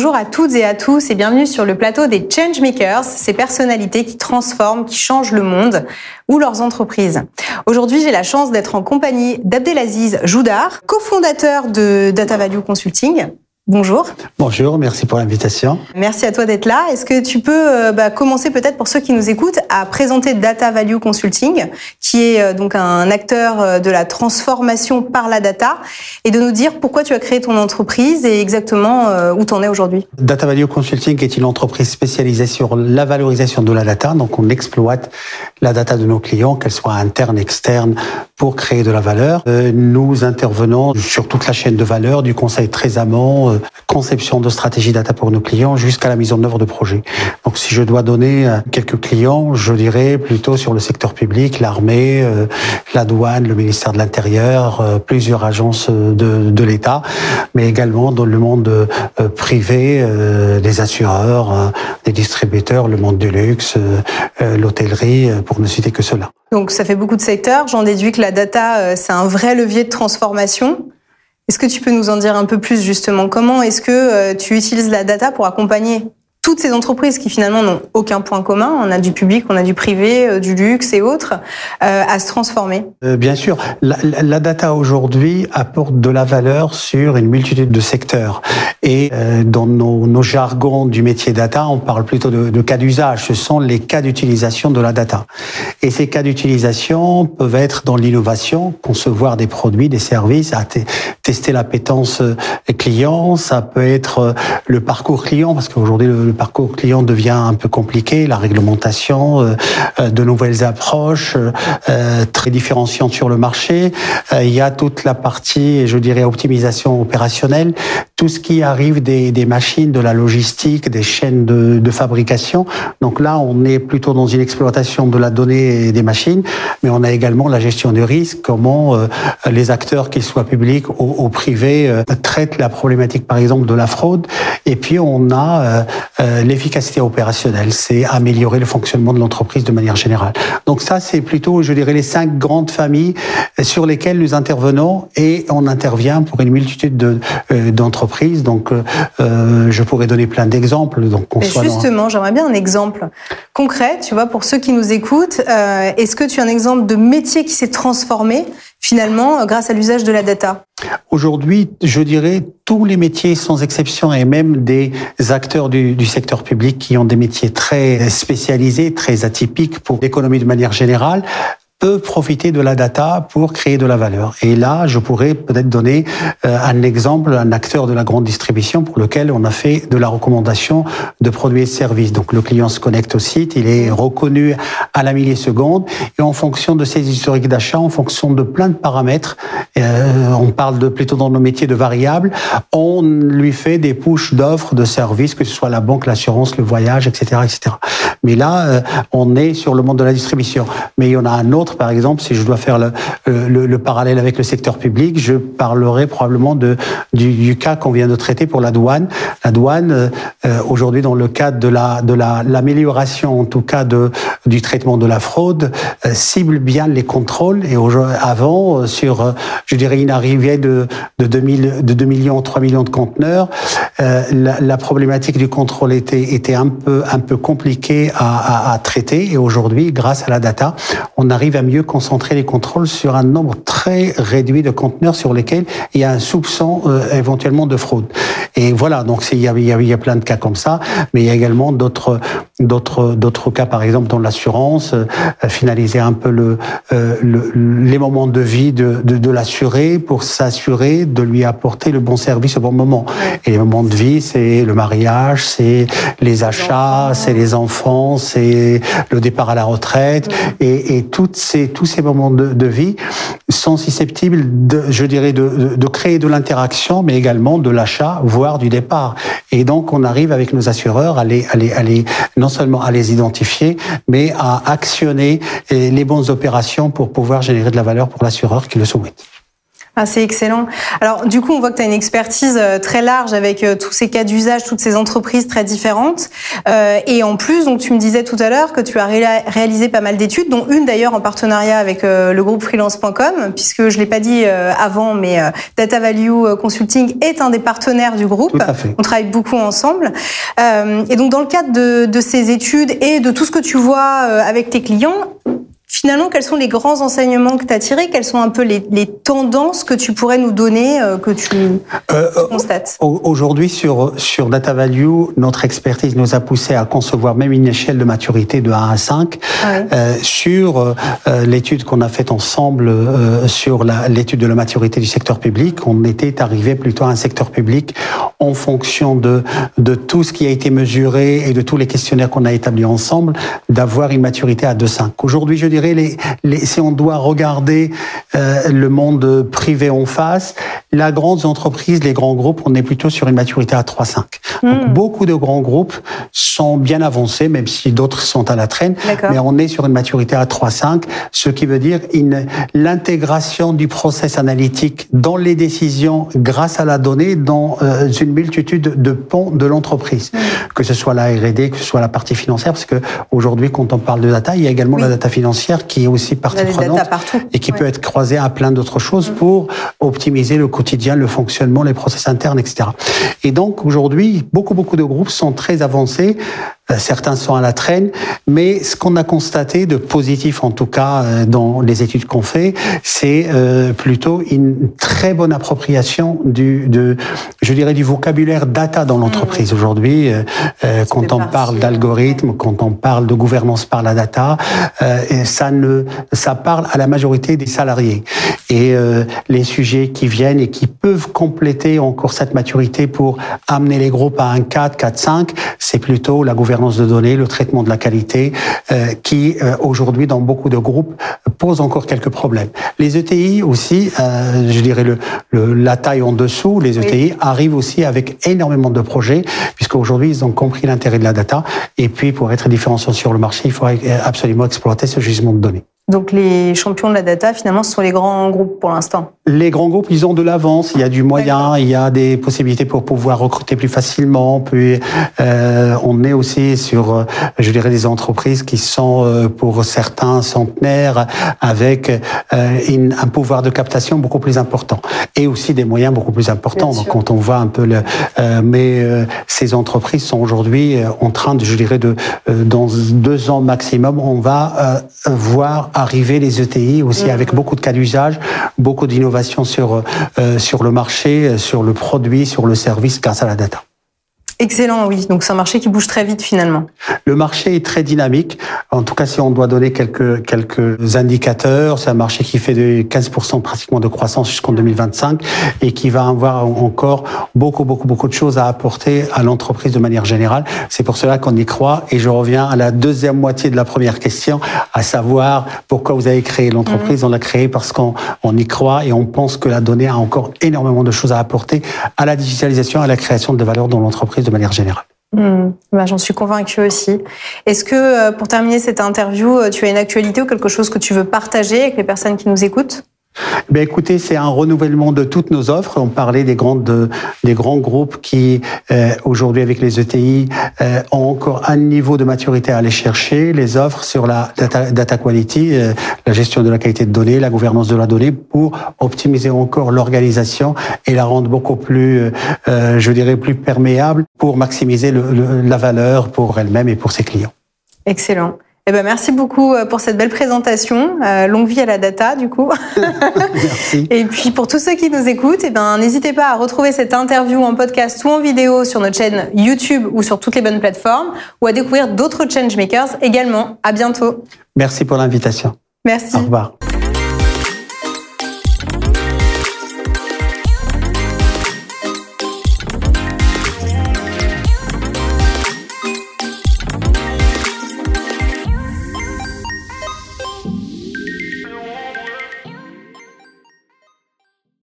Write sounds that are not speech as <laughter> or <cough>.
Bonjour à toutes et à tous et bienvenue sur le plateau des Changemakers, ces personnalités qui transforment, qui changent le monde ou leurs entreprises. Aujourd'hui, j'ai la chance d'être en compagnie d'Abdelaziz Joudar, cofondateur de Data Value Consulting. Bonjour. Bonjour, merci pour l'invitation. Merci à toi d'être là. Est-ce que tu peux euh, bah, commencer peut-être pour ceux qui nous écoutent à présenter Data Value Consulting, qui est euh, donc un acteur euh, de la transformation par la data, et de nous dire pourquoi tu as créé ton entreprise et exactement où tu en es aujourd'hui? Data Value Consulting est une entreprise spécialisée sur la valorisation de la data. Donc on exploite la data de nos clients, qu'elle soit interne, externe, pour créer de la valeur. Nous intervenons sur toute la chaîne de valeur, du conseil très amont conception de stratégie data pour nos clients jusqu'à la mise en œuvre de projets. Donc si je dois donner euh, quelques clients, je dirais plutôt sur le secteur public, l'armée, euh, la douane, le ministère de l'Intérieur, euh, plusieurs agences de l'État, mais également dans le monde privé, des assureurs, des distributeurs, le monde du luxe, l'hôtellerie, pour ne citer que cela. Donc ça fait beaucoup de secteurs. J'en déduis que la data, c'est un vrai levier de transformation. Est-ce que tu peux nous en dire un peu plus justement? Comment est-ce que euh, tu utilises la data pour accompagner toutes ces entreprises qui finalement n'ont aucun point commun, on a du public, on a du privé, euh, du luxe et autres, euh, à se transformer euh, Bien sûr, la, data aujourd'hui apporte de la valeur sur une multitude de secteurs. Et dans nos, jargons du métier data, on parle plutôt de, cas d'usage. Ce sont les cas d'utilisation de la data. Et ces cas d'utilisation peuvent être dans l'innovation, concevoir des produits, des services, à tester l'appétence client. Ça peut être le parcours client, parce qu'aujourd'hui le parcours client devient un peu compliqué, la réglementation, euh, euh, de nouvelles approches euh, très différenciantes sur le marché. il y a toute la partie, je dirais, optimisation opérationnelle, tout ce qui arrive des, des machines, de la logistique, des chaînes de, de, fabrication. Donc là, on est plutôt dans une exploitation de la donnée et des machines, mais on a également la gestion du risque, comment les acteurs, qu'ils soient publics ou, ou privés, traitent la problématique, par exemple, de la fraude. Et puis, on a euh, l'efficacité opérationnelle, c'est améliorer le fonctionnement de l'entreprise de manière générale. Donc ça, c'est plutôt, je dirais, les cinq grandes familles sur lesquelles nous intervenons et on intervient pour une multitude euh, d'entreprises. Donc, euh, je pourrais donner plein d'exemples. Donc, justement, j'aimerais bien un exemple concret, tu vois, pour ceux qui nous écoutent. Est-ce que tu as un exemple de métier qui s'est transformé finalement grâce à l'usage de la data? Aujourd'hui, je dirais tous les métiers sans exception et même des acteurs du, du, secteur public qui ont des métiers très spécialisés, très atypiques pour l'économie de manière générale, peut profiter de la data pour créer de la valeur. Et là, je pourrais peut-être donner euh, un exemple, un acteur de la grande distribution pour lequel on a fait de la recommandation de produits et services. Donc le client se connecte au site, il est reconnu à la milliseconde et en fonction de ses historiques d'achat, en fonction de plein de paramètres, euh, on parle de plutôt dans nos métiers de variables, on lui fait des pushes d'offres de services, que ce soit la banque, l'assurance, le voyage, etc., etc. Mais là, euh, on est sur le monde de la distribution. Mais il y en a un autre par exemple, si je dois faire le, le, le parallèle avec le secteur public, je parlerai probablement de, du, cas qu'on vient de traiter pour la douane. La douane, euh, aujourd'hui, dans le cadre de la de l'amélioration, en tout cas, de du traitement de la fraude, euh, cible bien les contrôles. Et avant, euh, sur, je dirais, une arrivée de de 2000, de 2 millions, 3 millions de conteneurs, la, la, problématique du contrôle était un peu un compliquée à, traiter. Et aujourd'hui, grâce à la data, on arrive à mieux concentrer les contrôles sur un nombre très réduit de conteneurs sur lesquels il y a un soupçon euh, éventuellement de fraude. Et voilà, donc il y, a, y a, il y a plein de cas comme ça, mais il y a également d'autres d'autres d'autres cas, par exemple dans l'assurance, euh, finaliser un peu le, euh, le, les moments de vie de, de, de l'assuré pour s'assurer de lui apporter le bon service au bon moment. Et les moments de vie, c'est le mariage, c'est les achats, c'est les enfants, c'est le départ à la retraite et, et toutes tous ces moments de, vie sont susceptibles, de, je dirais, de, de créer de l'interaction, mais également de l'achat, voire du départ. Et donc, on arrive avec nos assureurs à les, à les, à les, non seulement à les identifier, mais à actionner les bonnes opérations pour pouvoir générer de la valeur pour l'assureur qui le souhaite. Ah, c'est excellent. Alors, du coup, on voit que tu as une expertise euh, très large avec euh, tous ces cas d'usage, toutes ces entreprises très différentes. Euh, et en plus, donc, tu me disais tout à l'heure que tu as réalisé pas mal d'études, dont une d'ailleurs en partenariat avec le groupe freelance.com, puisque je l'ai pas dit avant, mais Data Value Consulting est un des partenaires du groupe. Tout à fait. On travaille beaucoup ensemble. et donc, dans le cadre de, de ces études et de tout ce que tu vois avec tes clients, Finalement, quels sont les grands enseignements que tu as tirés? Quelles sont un peu les, les, tendances que tu pourrais nous donner, euh, que tu, euh, constates? Aujourd'hui, sur, sur Data Value, notre expertise nous a poussé à concevoir même une échelle de maturité de 1 à 5. Ah euh, sur euh, l'étude qu'on a faite ensemble euh, sur l'étude de la maturité du secteur public, on était arrivé plutôt à un secteur public en fonction de, de tout ce qui a été mesuré et de tous les questionnaires qu'on a établis ensemble, d'avoir une maturité à 2,5. Aujourd'hui, je dirais, les, les, si on doit regarder euh, le monde privé en face, la grande entreprise, les grands groupes, on est plutôt sur une maturité à 3,5. Donc, hmm. beaucoup de grands groupes sont bien avancés, même si d'autres sont à la traîne, mais on est sur une maturité à 3,5, ce qui veut dire l'intégration du process analytique dans les décisions grâce à la donnée dans euh, une multitude de ponts de l'entreprise, mm. que ce soit la R&D, que ce soit la partie financière, parce que aujourd'hui, quand on parle de data, il y a également la data financière qui est aussi partie prenante et qui peut être croisée à plein d'autres choses mm. pour optimiser le quotidien, le fonctionnement, les process internes, etc. Et donc aujourd'hui, beaucoup beaucoup de groupes sont très avancés certains sont à la traîne, mais ce qu'on a constaté de positif, en tout cas euh, dans les études qu'on fait, c'est euh, plutôt une très bonne appropriation du, de, je dirais, du vocabulaire data dans l'entreprise mmh. aujourd'hui. Quand on parle d'algorithme, quand on parle de gouvernance par la data, ça ne, ça parle à la majorité des salariés. Et les sujets qui viennent et qui peuvent compléter encore cette maturité pour amener les groupes à un 4, 4, 5, c'est plutôt la gouvernance de données, le traitement de la qualité, euh, qui euh, aujourd'hui dans beaucoup de groupes pose encore quelques problèmes. Les ETI aussi, euh, je dirais le, la taille en dessous, les ETI arrivent aussi avec énormément de projets, puisqu'aujourd'hui ils ont compris l'intérêt de la data. Et puis pour être différenciant sur le marché, il faut absolument exploiter ce gisement de données. Donc les champions de la data, finalement, ce sont les grands groupes pour l'instant. Les grands groupes, ils ont de l'avance. Il y a du moyen, il y a des possibilités pour pouvoir recruter plus facilement. Puis euh, on est aussi sur, euh, je dirais, des entreprises qui sont euh, pour certains centenaires avec une, un pouvoir de captation beaucoup plus important et aussi des moyens beaucoup plus importants. Donc quand on voit un peu le, mais ces entreprises sont aujourd'hui en train de, je dirais, de dans deux ans maximum, on va voir arriver les ETI aussi mm. avec beaucoup de cas d'usage, beaucoup d'innovation sur, euh, sur le marché, sur le produit, sur le service grâce à la data. Excellent, oui. Donc c'est un marché qui bouge très vite finalement. Le marché est très dynamique. En tout cas, si on doit donner quelques quelques indicateurs, c'est un marché qui fait de 15% pratiquement de croissance jusqu'en 2025 et qui va avoir encore beaucoup beaucoup beaucoup de choses à apporter à l'entreprise de manière générale. C'est pour cela qu'on y croit. Et je reviens à la deuxième moitié de la première question, à savoir pourquoi vous avez créé l'entreprise. Mhm. On l'a créée parce qu'on on y croit et on pense que la donnée a encore énormément de choses à apporter à la digitalisation, à la création de valeur dans l'entreprise manière générale. Hmm. Bah, J'en suis convaincue aussi. Est-ce que, euh, pour terminer cette interview, euh, tu as une actualité ou quelque chose que tu veux partager avec les personnes qui nous écoutent? Ben écoutez, c'est un renouvellement de toutes nos offres. On parlait des grandes, des grands groupes qui euh, aujourd'hui avec les ETI euh, ont encore un niveau de maturité à aller chercher. Les offres sur la data, quality, euh, la gestion de la qualité de données, la gouvernance de la donnée, pour optimiser encore l'organisation et la rendre beaucoup plus, je dirais, plus perméable pour maximiser le, la valeur pour elle-même et pour ses clients. Excellent. Eh ben, merci beaucoup euh, pour cette belle présentation. Euh, longue vie à la data, du coup. <laughs> merci. Et puis, pour tous ceux qui nous écoutent, eh ben, n'hésitez pas à retrouver cette interview en podcast ou en vidéo sur notre chaîne YouTube ou sur toutes les bonnes plateformes ou à découvrir d'autres changemakers également. À bientôt. Merci pour l'invitation. Merci. Au revoir.